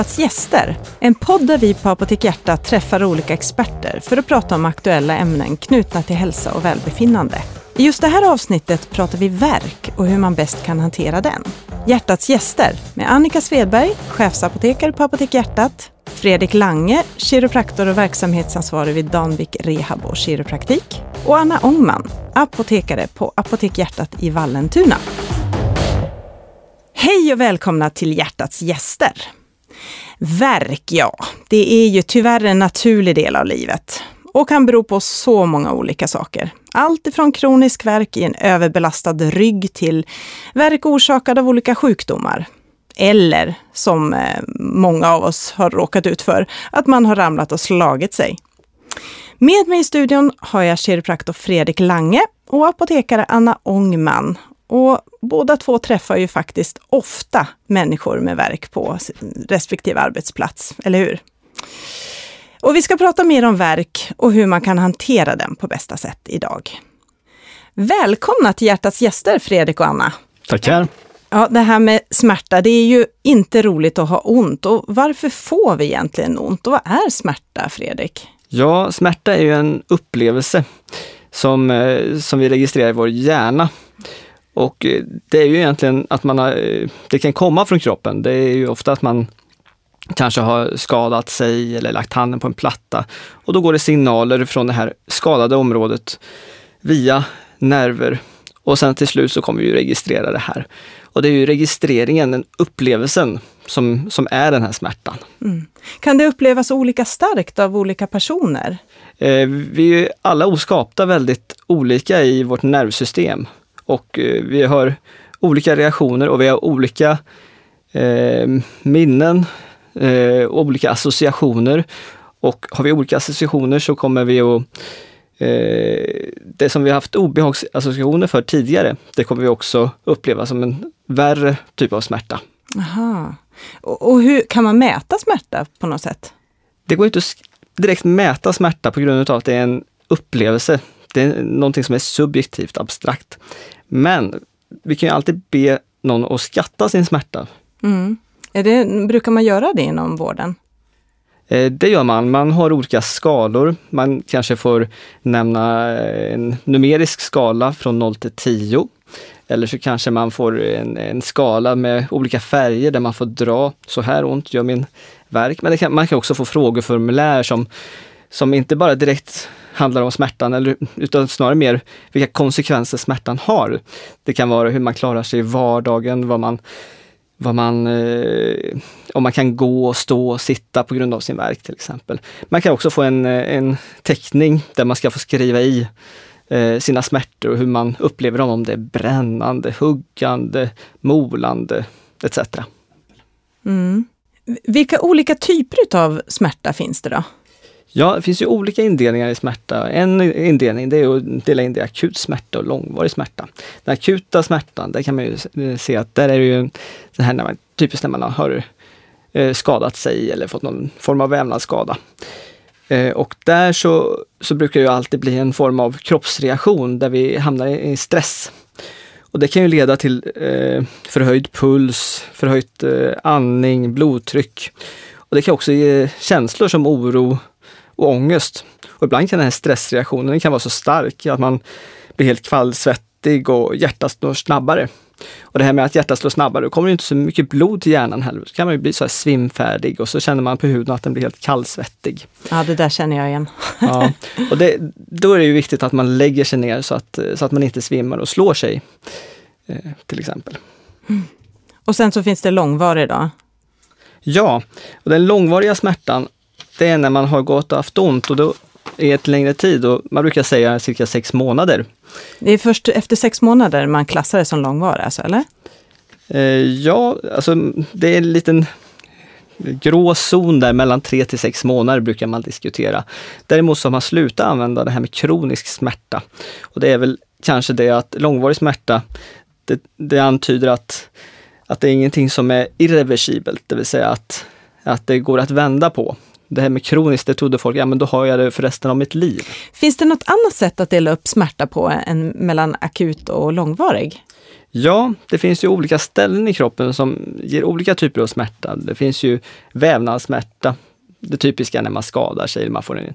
Hjärtats gäster, en podd där vi på Apotek Hjärta träffar olika experter för att prata om aktuella ämnen knutna till hälsa och välbefinnande. I just det här avsnittet pratar vi verk och hur man bäst kan hantera den. Hjärtats gäster med Annika Svedberg, chefsapotekare på Apotek Hjärtat, Fredrik Lange, kiropraktor och verksamhetsansvarig vid Danvik Rehab och kiropraktik och Anna Ångman, apotekare på Apotek Hjärtat i Vallentuna. Hej och välkomna till Hjärtats gäster. Verk, ja, det är ju tyvärr en naturlig del av livet och kan bero på så många olika saker. Allt ifrån kronisk värk i en överbelastad rygg till värk orsakad av olika sjukdomar. Eller, som eh, många av oss har råkat ut för, att man har ramlat och slagit sig. Med mig i studion har jag kiropraktor Fredrik Lange och apotekare Anna Ångman. Och båda två träffar ju faktiskt ofta människor med verk på respektive arbetsplats, eller hur? Och vi ska prata mer om verk och hur man kan hantera den på bästa sätt idag. Välkomna till Hjärtats gäster, Fredrik och Anna. Tackar. Ja, det här med smärta, det är ju inte roligt att ha ont. Och varför får vi egentligen ont? Och vad är smärta, Fredrik? Ja, smärta är ju en upplevelse som, eh, som vi registrerar i vår hjärna. Och eh, det är ju egentligen att man har, eh, det kan komma från kroppen. Det är ju ofta att man kanske har skadat sig eller lagt handen på en platta. Och då går det signaler från det här skadade området via nerver och sen till slut så kommer vi registrera det här. Och det är ju registreringen, den upplevelsen, som, som är den här smärtan. Mm. Kan det upplevas olika starkt av olika personer? Eh, vi är alla oskapta väldigt olika i vårt nervsystem och eh, vi har olika reaktioner och vi har olika eh, minnen, eh, olika associationer. Och har vi olika associationer så kommer vi att eh, det som vi haft obehagsassociationer för tidigare, det kommer vi också uppleva som en värre typ av smärta. Aha. Och, och hur kan man mäta smärta på något sätt? Det går inte att direkt mäta smärta på grund av att det är en upplevelse. Det är någonting som är subjektivt, abstrakt. Men vi kan ju alltid be någon att skatta sin smärta. Mm. Det, brukar man göra det inom vården? Eh, det gör man. Man har olika skalor. Man kanske får nämna en numerisk skala från 0 till 10. Eller så kanske man får en, en, skala med olika färger där man får dra, så här ont gör min verk. Men kan, man kan också få frågeformulär som, som inte bara direkt handlar om smärtan, eller, utan snarare mer vilka konsekvenser smärtan har. Det kan vara hur man klarar sig i vardagen, vad man vad man, eh, om man kan gå, stå och sitta på grund av sin verk till exempel. Man kan också få en, eh, en teckning där man ska få skriva i eh, sina smärtor och hur man upplever dem, om det är brännande, huggande, molande etc. Mm. Vilka olika typer av smärta finns det då? Ja, det finns ju olika indelningar i smärta. En indelning det är att dela in det i akut smärta och långvarig smärta. Den akuta smärtan, där kan man ju se att där är det ju det här när man, typiskt när man har eh, skadat sig eller fått någon form av vävnadsskada. Eh, och där så, så brukar det alltid bli en form av kroppsreaktion där vi hamnar i stress. Och det kan ju leda till eh, förhöjd puls, förhöjt eh, andning, blodtryck. Och det kan också ge känslor som oro, och ångest. Och ibland kan den här stressreaktionen kan vara så stark att man blir helt kallsvettig och hjärtat slår snabbare. Och det här med att hjärtat slår snabbare, då kommer det inte så mycket blod till hjärnan heller. Då kan man ju bli så här svimfärdig och så känner man på huden att den blir helt kallsvettig. Ja, det där känner jag igen. ja, och det, då är det ju viktigt att man lägger sig ner så att, så att man inte svimmar och slår sig. Eh, till exempel. Mm. Och sen så finns det långvarig då? Ja, och den långvariga smärtan det är när man har gått och haft ont och då i ett längre tid, och man brukar säga cirka sex månader. Det är först efter sex månader man klassar det som långvarig, alltså, eller? Eh, ja, alltså det är en liten grå zon där mellan tre till sex månader brukar man diskutera. Däremot så har man slutat använda det här med kronisk smärta. Och det är väl kanske det att långvarig smärta, det, det antyder att, att det är ingenting som är irreversibelt, det vill säga att, att det går att vända på Det här med kroniskt, det trodde folk, ja men då har jag det för resten av mitt liv. Finns det något annat sätt att dela upp smärta på än mellan akut och långvarig? Ja, det finns ju olika ställen i kroppen som ger olika typer av smärta. Det finns ju vävnadssmärta, det typiska när man skadar sig, man får en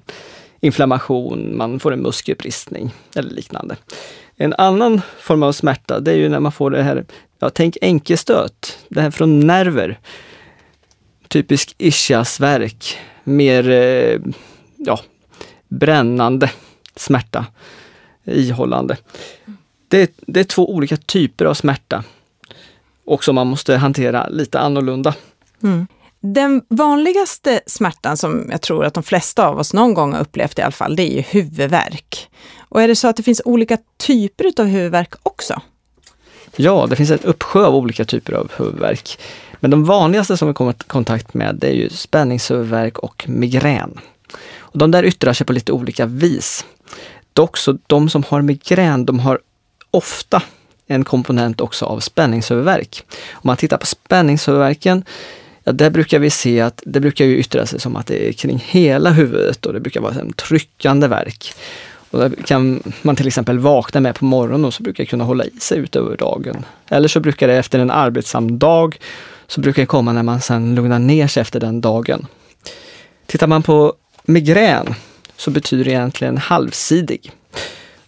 inflammation, man får en muskelbristning eller liknande. En annan form av smärta, det är ju när man får det här, ja, tänk enkelstöt, det här från nerver. Typisk ischiasvärk, mer eh, ja, brännande smärta, ihållande. Det, det är två olika typer av smärta och som man måste hantera lite annorlunda. Mm. Den vanligaste smärtan som jag tror att de flesta av oss någon gång har upplevt i alla fall, det är ju huvudvärk. Och är det så att det finns olika typer av huvudvärk också? Ja, det finns en uppsjö av olika typer av huvudvärk. Men de vanligaste som vi kommer i kontakt med det är ju spänningshuvudvärk och migrän. Och de där yttrar sig på lite olika vis. Dock så de som har migrän, de har ofta en komponent också av spänningshuvudvärk. Om man tittar på spänningshuvudvärken, ja, där brukar vi se att det brukar ju yttra sig som att det är kring hela huvudet och det brukar vara en tryckande verk. Och det kan man till exempel vakna med på morgonen och så brukar det kunna hålla i sig ut över dagen. Eller så brukar det efter en arbetsam dag, så brukar det komma när man sen lugnar ner sig efter den dagen. Tittar man på migrän så betyder det egentligen halvsidig.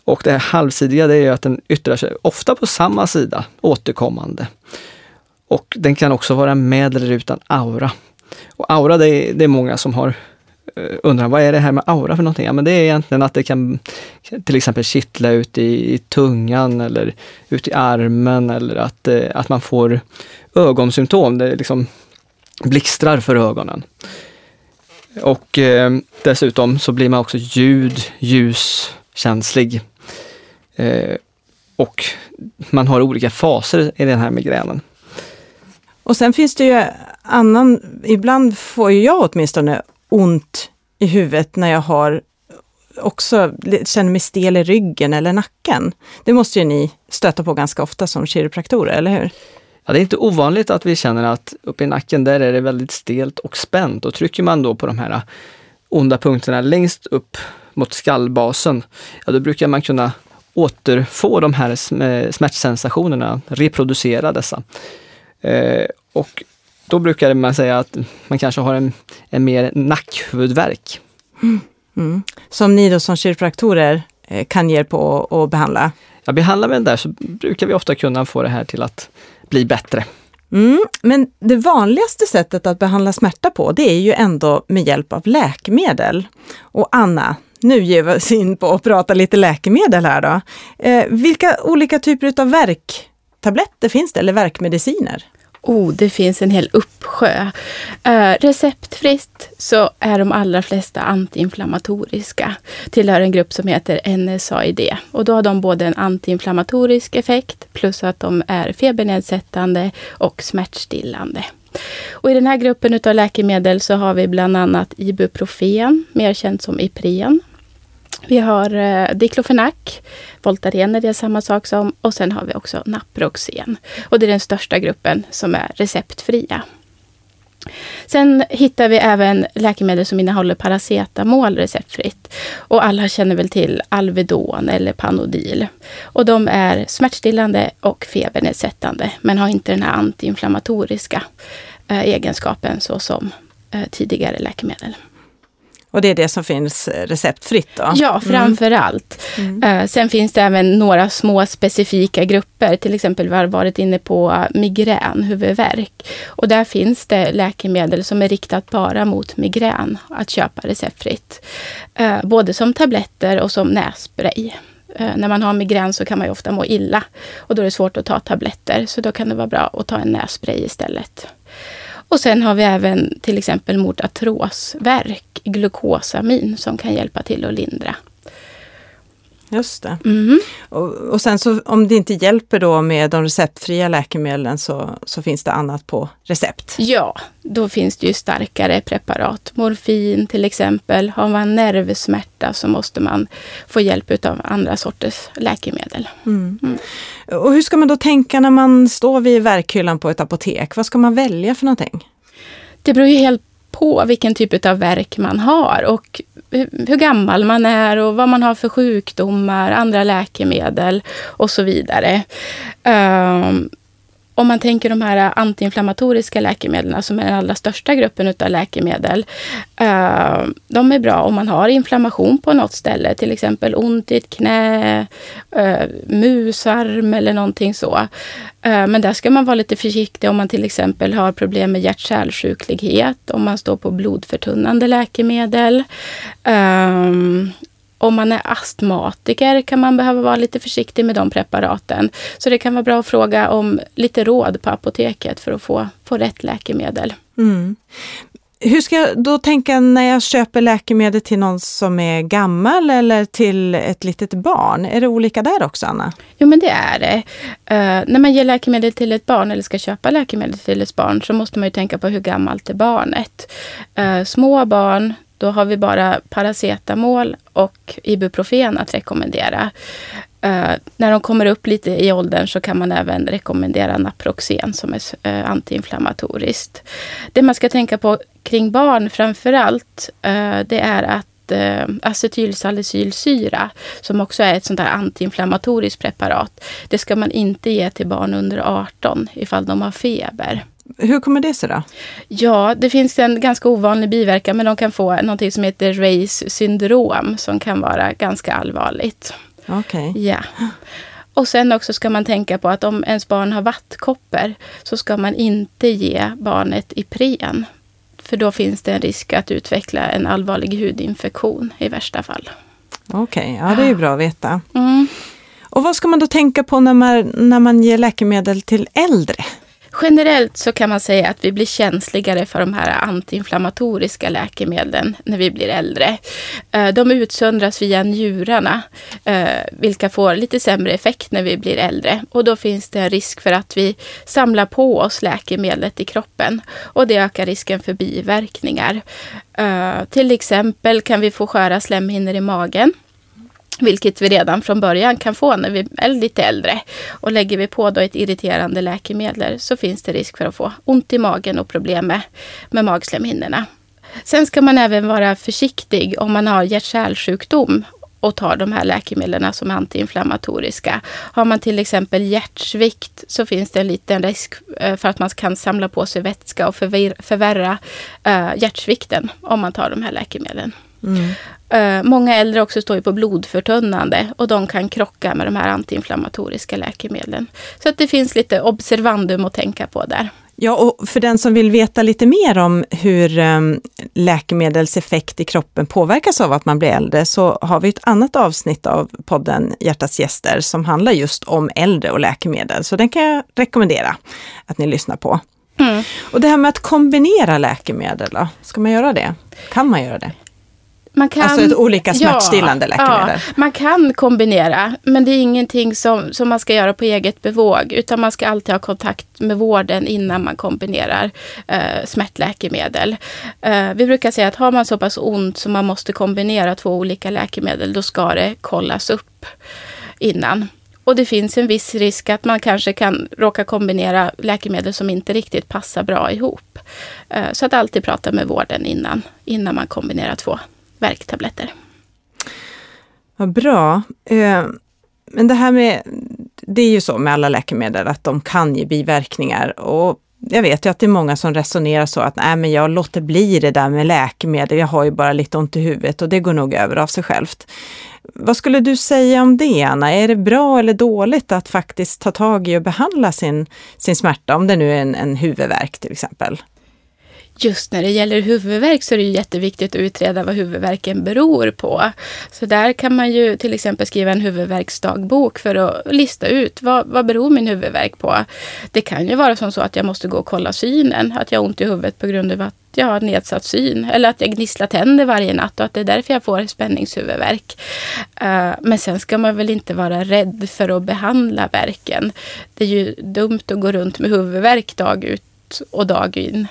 Och det här halvsidiga det är att den yttrar sig ofta på samma sida återkommande. Och den kan också vara med eller utan aura. Och aura, det är, det är många som har Eh, undrar vad är det här med aura för någonting? Ja, men det är egentligen att det kan till exempel kittla ut i, i tungan eller ut i armen eller att, eh, att man får ögonsymptom. Det liksom blixtrar för ögonen. Och eh, dessutom så blir man också ljud, ljuskänslig. Eh, och man har olika faser i den här migränen. Och sen finns det ju annan, ibland får jag åtminstone ont i huvudet när jag har också känner mig stel i ryggen eller nacken. Det måste ju ni stöta på ganska ofta som kiropraktorer, eller hur? Ja, det är inte ovanligt att vi känner att uppe i nacken där är det väldigt stelt och spänt och trycker man då på de här onda punkterna längst upp mot skallbasen, ja då brukar man kunna återfå de här eh, smärtsensationerna, reproducera dessa. Eh, och då brukar man säga att man kanske har en, en mer nackhuvudvärk. Mm. Som ni då som kiropraktorer eh, kan hjälpa att behandla? Ja, behandlar vi den där så brukar vi ofta kunna få det här till att bli bättre. Mm, men det vanligaste sättet att behandla smärta på, det är ju ändå med hjälp av läkemedel. Och Anna, nu ger vi oss in på att prata lite läkemedel här då. Eh, vilka olika typer av värktabletter finns det, eller värkmediciner? Oh, det finns en hel uppsjö. Uh, receptfritt så är de allra flesta antiinflammatoriska. Tillhör en grupp som heter NSAID. Och då har de både en antiinflammatorisk effekt plus att de är febernedsättande och smärtstillande. Och I den här gruppen av läkemedel så har vi bland annat Ibuprofen, mer känt som Ipren. Vi har eh, diklofenak, Voltaren är det samma sak som och sen har vi också Naproxen. Och det är den största gruppen som är receptfria. Sen hittar vi även läkemedel som innehåller paracetamol receptfritt. Och alla känner väl till Alvedon eller Panodil. Och de är smärtstillande och febernedsättande men har inte den här antiinflammatoriska eh, egenskapen så som eh, tidigare läkemedel. Och det är det som finns eh, receptfritt då? Ja, mm. framför allt. Mm. Uh, sen finns det även några små specifika grupper. Till exempel vi har varit inne på migrän, huvudvärk. Och där finns det läkemedel som är riktat bara mot migrän att köpa receptfritt. Uh, både som tabletter och som nässpray. När man har migrän så kan man ju ofta må illa och då är det svårt att ta tabletter. Så då kan det vara bra att ta en nässpray istället. Och sen har vi även till exempel mot artrosvärk, glukosamin, som kan hjälpa till att lindra. Just det. Mm. Och, och, sen så om det inte hjälper då med de receptfria läkemedlen så, så finns det annat på recept? Ja, då finns det ju starkare preparat. Morfin till exempel. Har man nervsmärta så måste man få hjälp av andra sorters läkemedel. Mm. Mm. Och hur ska man då tänka när man står vid verkhyllan på ett apotek? Vad ska man välja för någonting? Det beror ju helt på vilken typ av verk man har och hur gammal man är och vad man har för sjukdomar, andra läkemedel och så vidare. Ehm, om man tänker de här eh, antiinflammatoriska läkemedlen som är den allra största gruppen av läkemedel. Eh, de är bra om man har inflammation på något ställe, till exempel ont i ett knä, eh, musarm eller någonting så. Men där ska man vara lite försiktig om man till exempel har problem med hjärt-kärlsjuklighet, om man står på blodförtunnande läkemedel. Ehm, om man är astmatiker kan man behöva vara lite försiktig med de preparaten. Så det kan vara bra att fråga om lite råd på apoteket för att få, få rätt läkemedel. Mm. Hur ska jag då tänka när jag köper läkemedel till någon som är gammal eller till ett litet barn? Är det olika där också, Anna? Jo, men det är det. Uh, när man ger läkemedel till ett barn eller ska köpa läkemedel till ett barn så måste man ju tänka på hur gammalt är barnet. Uh, små barn då har vi bara paracetamol och ibuprofen att rekommendera. Uh, när de kommer upp lite i åldern så kan man även rekommendera Naproxen som är uh, antiinflammatoriskt. Det man ska tänka på kring barn framförallt, uh, det är att acetylsalicylsyra, som också är ett sånt här antiinflammatoriskt preparat, det ska man inte ge till barn under 18 ifall de har feber. Hur kommer det sig då? Ja, det finns en ganska ovanlig biverkan, men de kan få något som heter Reys syndrom, som kan vara ganska allvarligt. Okej. Okay. Ja. Och sen också ska man tänka på att om ens barn har vattkoppor så ska man inte ge barnet Ipren. För då finns det en risk att utveckla en allvarlig hudinfektion i värsta fall. Okej, okay. ja det är ju bra att veta. Mm. Och vad ska man då tänka på när man, när man ger läkemedel till äldre? Generellt så kan man säga att vi blir känsligare för de här antiinflammatoriska läkemedlen när vi blir äldre. Eh, de utsöndras via njurarna, eh, vilka får lite sämre effekt när vi blir äldre. Och då finns det en risk för att vi samlar på oss läkemedlet i kroppen. Och det ökar risken för biverkningar. Eh, till exempel kan vi få sköra slemhinnor i magen. Vilket vi redan från början kan få när vi är lite äldre. Och lägger vi på då ett irriterande läkemedel så finns det risk för att få ont i magen och problem med, med magslemhinnorna. Sen ska man även vara försiktig om man har hjärt-kärlsjukdom och tar de här läkemedlen som är antiinflammatoriska. Har man till exempel hjärtsvikt så finns det en liten risk eh, för att man kan samla på sig vätska och förvärra uh, hjärtsvikten om man tar de här läkemedlen. Mm. Uh, många äldre också står ju på blodförtunnande och de kan krocka med de här antiinflammatoriska läkemedlen. Så att det finns lite observandum att tänka på där. Ja, och för den som vill veta lite mer om hur um, läkemedels effekt i kroppen påverkas av att man blir äldre, så har vi ett annat avsnitt av podden Hjärtats gäster som handlar just om äldre och läkemedel. Så den kan jag rekommendera att ni lyssnar på. Mm. Och det här med att kombinera läkemedel, då, ska man göra det? Kan man göra det? Man kan, alltså ett olika smärtstillande ja, läkemedel? Ja, man kan kombinera, men det är ingenting som, som man ska göra på eget bevåg, utan man ska alltid ha kontakt med vården innan man kombinerar eh, smärtläkemedel. Eh, vi brukar säga att har man så pass ont som man måste kombinera två olika läkemedel, då ska det kollas upp innan. Och det finns en viss risk att man kanske kan råka kombinera läkemedel som inte riktigt passar bra ihop. Eh, så att alltid prata med vården innan, innan man kombinerar två värktabletter. Vad bra. Eh, men det här med, det är ju så med alla läkemedel att de kan ge biverkningar och jag vet ju att det är många som resonerar så att nej men jag låter bli det där med läkemedel, jag har ju bara lite ont i huvudet och det går nog över av sig självt. Vad skulle du säga om det Anna? Är det bra eller dåligt att faktiskt ta tag i och behandla sin, sin smärta, om det nu är en, en huvudvärk till exempel? Just när det gäller huvudvärk så är det jätteviktigt att utreda vad huvudvärken beror på. Så där kan man ju till exempel skriva en huvudvärksdagbok för att lista ut vad, vad beror min huvudvärk på. Det kan ju vara som så att jag måste gå och kolla synen, att jag har ont i huvudet på grund av att jag har nedsatt syn eller att jag gnisslar tänder varje natt och att det är därför jag får spänningshuvudvärk. Eh, men sen ska man väl inte vara rädd för att behandla värken. Det är ju dumt att gå runt med huvudvärk dag ut och dag in.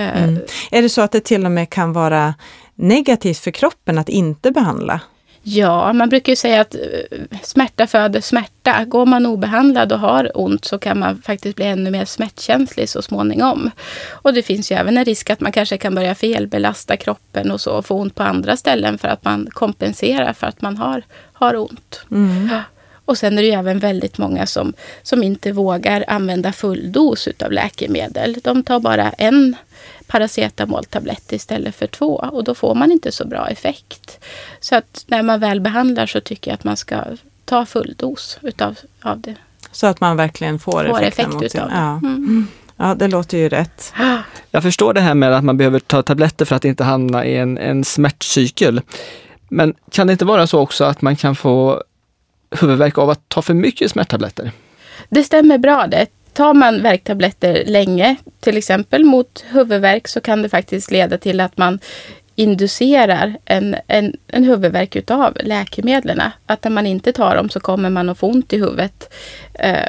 Eh, mm. Är det så att det till och med kan vara negativt för kroppen att inte behandla? Ja, man brukar ju säga att eh, smärta föder smärta. Går man obehandlad och har ont så kan man faktiskt bli ännu mer smärtkänslig så småningom. Och det finns ju även en risk att man kanske kan börja felbelasta kroppen och så och få ont på andra ställen för att man kompenserar för att man har, har ont. Mm. Och sen är det ju även väldigt många som, som inte vågar använda full dos utav läkemedel. De tar bara en paracetamoltablett istället för två och då får man inte så bra effekt. Så att när man väl behandlar så tycker jag att man ska ta full dos utav av det. Så att man verkligen får, Får effekt mot utav det. ja. Mm. ja, det låter ju rätt. Jag förstår det här med att man behöver ta tabletter för att inte hamna i en, en smärtcykel. Men kan det inte vara så också att man kan få huvudvärk av att ta för mycket smärttabletter? Det stämmer bra det. Tar man värktabletter länge, till exempel mot huvudvärk, så kan det faktiskt leda till att man inducerar en, en, en huvudvärk utav läkemedlen. Att när man inte tar dem så kommer man att få ont i huvudet eh,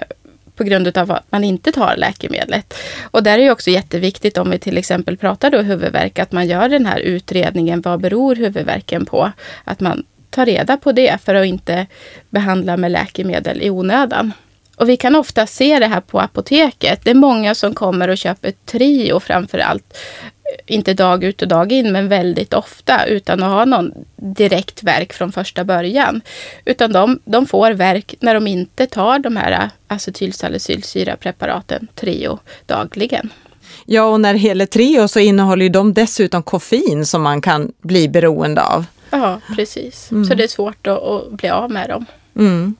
på grund av att man inte tar läkemedlet. Och där är det också jätteviktigt om vi till exempel pratar då huvudvärk, att man gör den här utredningen. Vad beror huvudvärken på? Att man tar reda på det för att inte behandla med läkemedel i onödan. Och vi kan ofta se det här på apoteket. Det är många som kommer och köper Trio framför allt. Inte dag ut och dag in, men väldigt ofta utan att ha någon direkt verk från första början. Utan de, de får verk när de inte tar de här acetylsalicylsyrapreparaten Trio dagligen. Ja, och när det gäller Treo så innehåller ju de dessutom koffein som man kan bli beroende av. Ja, precis. Så det är svårt att, att bli av med dem. Mm.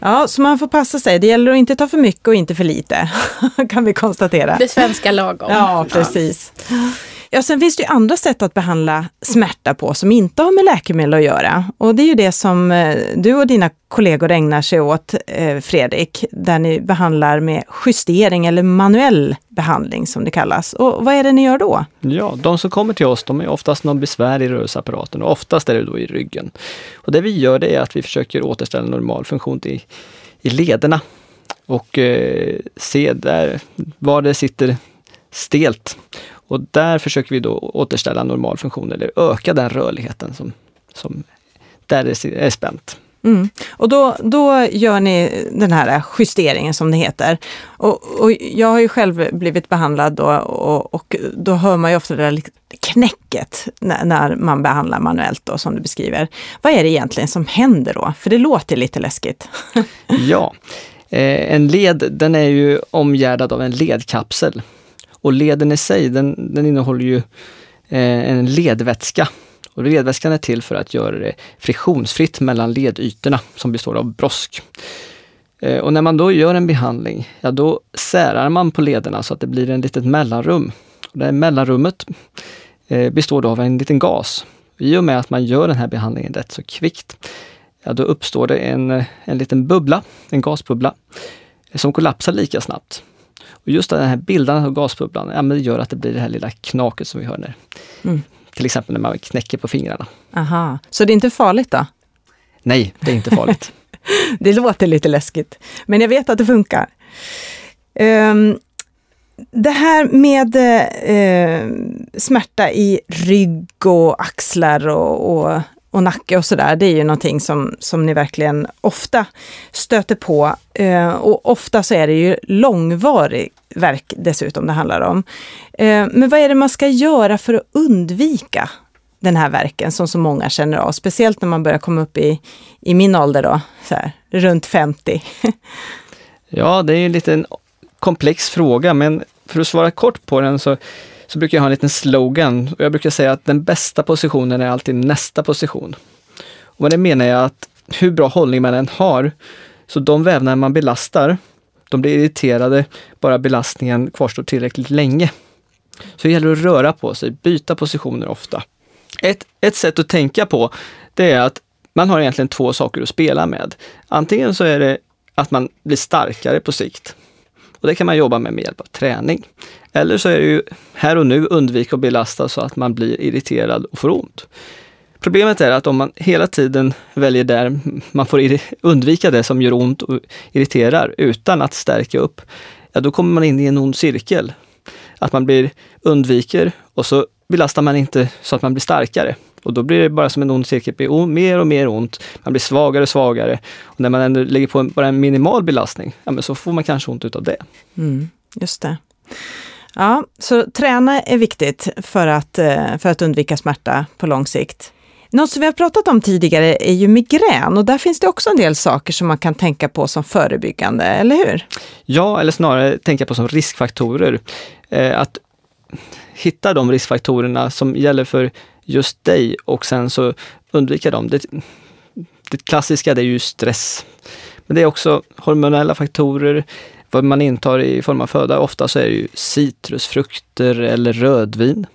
Ja, så man får passa sig. Det gäller att inte ta för mycket och inte för lite, kan vi konstatera. Det svenska lagom. Ja, precis. Ja, sen finns det ju andra sätt att behandla smärta på som inte har med läkemedel att göra. Och det är ju det som eh, du och dina kollegor ägnar sig åt, eh, Fredrik, där ni behandlar med justering eller manuell behandling som det kallas. Och vad är det ni gör då? Ja, de som kommer till oss, de är oftast någon besvär i rörelseapparaten och oftast är det då i ryggen. Och det vi gör det är att vi försöker återställa normal funktion i, i lederna och eh, se där var det sitter stelt. Och där försöker vi då återställa normal funktion eller öka den rörligheten som, som där det är spänt. Mm. Och då, då gör ni den här justeringen som det heter. Och, och jag har ju själv blivit behandlad då, och, och då hör man ju ofta det där knäcket när, när man behandlar manuellt då, som du beskriver. Vad är det egentligen som händer då? För det låter lite läskigt. Ja, eh, en led den är ju omgärdad av en ledkapsel. Och leden i sig den, den innehåller ju eh, en ledvätska. Och ledvätskan är till för att göra det friktionsfritt mellan ledytorna som består av brosk. Eh, och när man då gör en behandling, ja då särar man på lederna så att det blir en litet mellanrum. Och det här mellanrummet eh, består då av en liten gas. I och med att man gör den här behandlingen rätt så kvickt, ja då uppstår det en, en liten bubbla, en gasbubbla, eh, som kollapsar lika snabbt. Och just den här bildandet av gasbubblan, ja, men det gör att det blir det här lilla knaket som vi hör när, Mm. till exempel när man knäcker på fingrarna. Aha, så det är inte farligt då? Nej, det är inte farligt. Det låter lite läskigt, men jag vet att det funkar. Ehm, det här med eh, smärta i rygg och axlar och, och, och nacke och sådär, det är ju någonting som, som ni verkligen ofta stöter på. Eh, och ofta så är det ju långvarig verk dessutom det handlar om. Eh, men vad är det man ska göra för att undvika den här verken som så många känner av? Speciellt när man börjar komma upp i, i min ålder då, så här, runt 50. Ja, det är ju en liten komplex fråga, men för att svara kort på den så, så brukar jag ha en liten slogan. Och jag brukar säga att den bästa positionen är alltid nästa position. Och med det menar jag att hur bra hållning man än har, så de vävnader man belastar, de blir irriterade bara belastningen kvarstår tillräckligt länge. Så det gäller att röra på sig, byta positioner ofta. Ett, ett sätt att tänka på, det är att man har egentligen två saker att spela med. Antingen så är det att man blir starkare på sikt. Och det kan man jobba med med hjälp av träning. Eller så är det ju här och nu undvika att belasta så att man blir irriterad och får ont. Problemet är att om man hela tiden väljer där man får undvika det som gör ont och irriterar utan att stärka upp, ja då kommer man in i en ond cirkel. Att man blir undviker och så belastar man inte så att man blir starkare. Och då blir det bara som en ond cirkel, det blir mer och mer ont. Man blir svagare och svagare. Och när man ändå lägger på en, bara en minimal belastning, ja, så får man kanske ont utav det. Mm, just det. Ja, så träna är viktigt för att, eh, för att undvika smärta på lång sikt. Något som vi har pratat om tidigare är ju migrän och där finns det också en del saker som man kan tänka på som förebyggande, eller hur? Ja, eller snarare tänka på som riskfaktorer. Eh, att hitta de riskfaktorerna som gäller för just dig och sen så undvika dem. Det, det klassiska det är ju stress. Men det är också hormonella faktorer, vad man intar i form av föda. Ofta så är det ju citrusfrukter eller rödvin.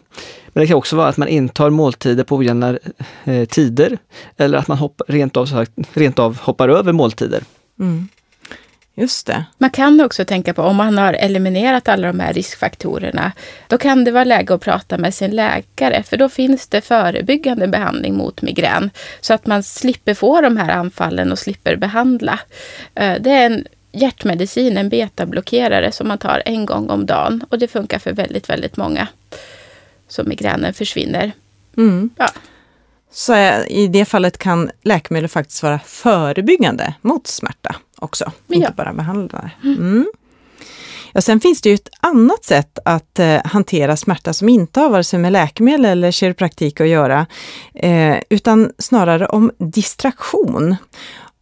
Men det kan också vara att man intar måltider på ojämna eh, tider eller att man hoppa, rent, av, rent av hoppar över måltider. Mm. Just det. Man kan också tänka på om man har eliminerat alla de här riskfaktorerna. Då kan det vara läge att prata med sin läkare för då finns det förebyggande behandling mot migrän. Så att man slipper få de här anfallen och slipper behandla. Eh, det är en hjärtmedicin, en betablockerare som man tar en gång om dagen och det funkar för väldigt, väldigt många. Så migränen försvinner. Mm. Ja. Så i det fallet kan läkemedel faktiskt vara förebyggande mot smärta också, ja. inte bara behandlande. Mm. Ja, sen finns det ju ett annat sätt att eh, hantera smärta som inte har vare sig med läkemedel eller kiropraktik att göra, eh, utan snarare om distraktion.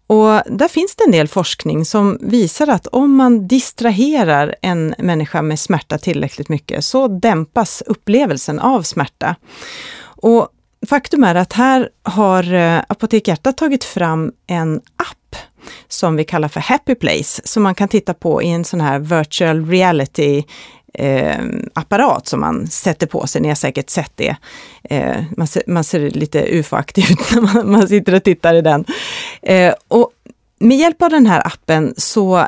Och där finns det en del forskning som visar att om man distraherar en människa med smärta tillräckligt mycket så dämpas upplevelsen av smärta. Och faktum är att här har eh, Apotek Hjärta tagit fram en app som vi kallar för Happy Place, som man kan titta på i en sån här virtual reality eh, apparat som man sätter på sig. Ni har säkert sett det. Eh, man, ser, man, ser, lite ufo-aktig ut när man, man, sitter och tittar i den. Eh, och med hjälp av den här appen så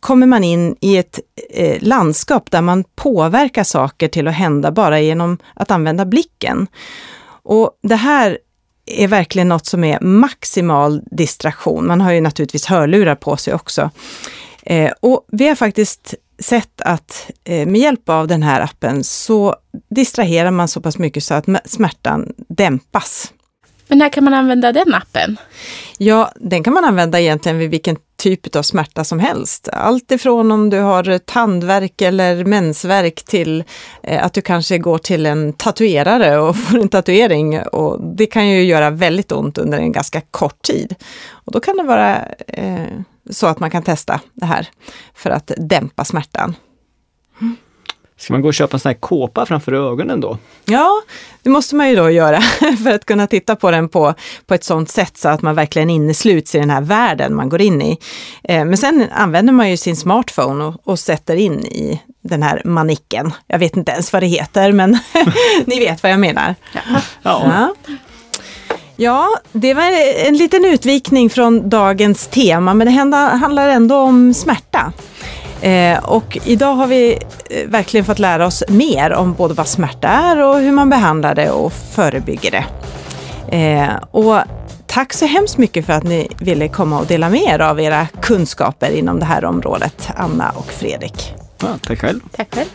kommer man in i ett eh, landskap där man påverkar saker till att hända bara genom att använda blicken. Och det här är verkligen något som är maximal distraktion. Man har ju naturligtvis hörlurar på sig också. Eh, och vi har faktiskt sett att eh, med hjälp av den här appen så distraherar man så pass mycket så att smärtan dämpas. Men när kan man använda den appen? Ja, den kan man använda egentligen vid vilken typ av smärta som helst. Allt ifrån om du har tandvärk eller mensvärk till eh, att du kanske går till en tatuerare och får en tatuering. Och det kan ju göra väldigt ont under en ganska kort tid. Och då kan det vara eh, så att man kan testa det här för att dämpa smärtan. Ska man gå och köpa en sån här kåpa framför ögonen då? Ja, det måste man ju då göra för att kunna titta på den på, på ett sånt sätt så att man verkligen innesluts i den här världen man går in i. Eh, men sen använder man ju sin smartphone och, och sätter in i den här manicken. Jag vet inte ens vad det heter, men ni vet vad jag menar. Ja. ja. Ja, det var en liten utvikning från dagens tema, men det handlar ändå om smärta. Eh, och idag har vi eh, verkligen fått lära oss mer om både vad smärta är och hur man behandlar det och förebygger det. Eh, och tack så hemskt mycket för att ni ville komma och dela med er av era kunskaper inom det här området, Anna och Fredrik. Ja, tack själv. Tack själv.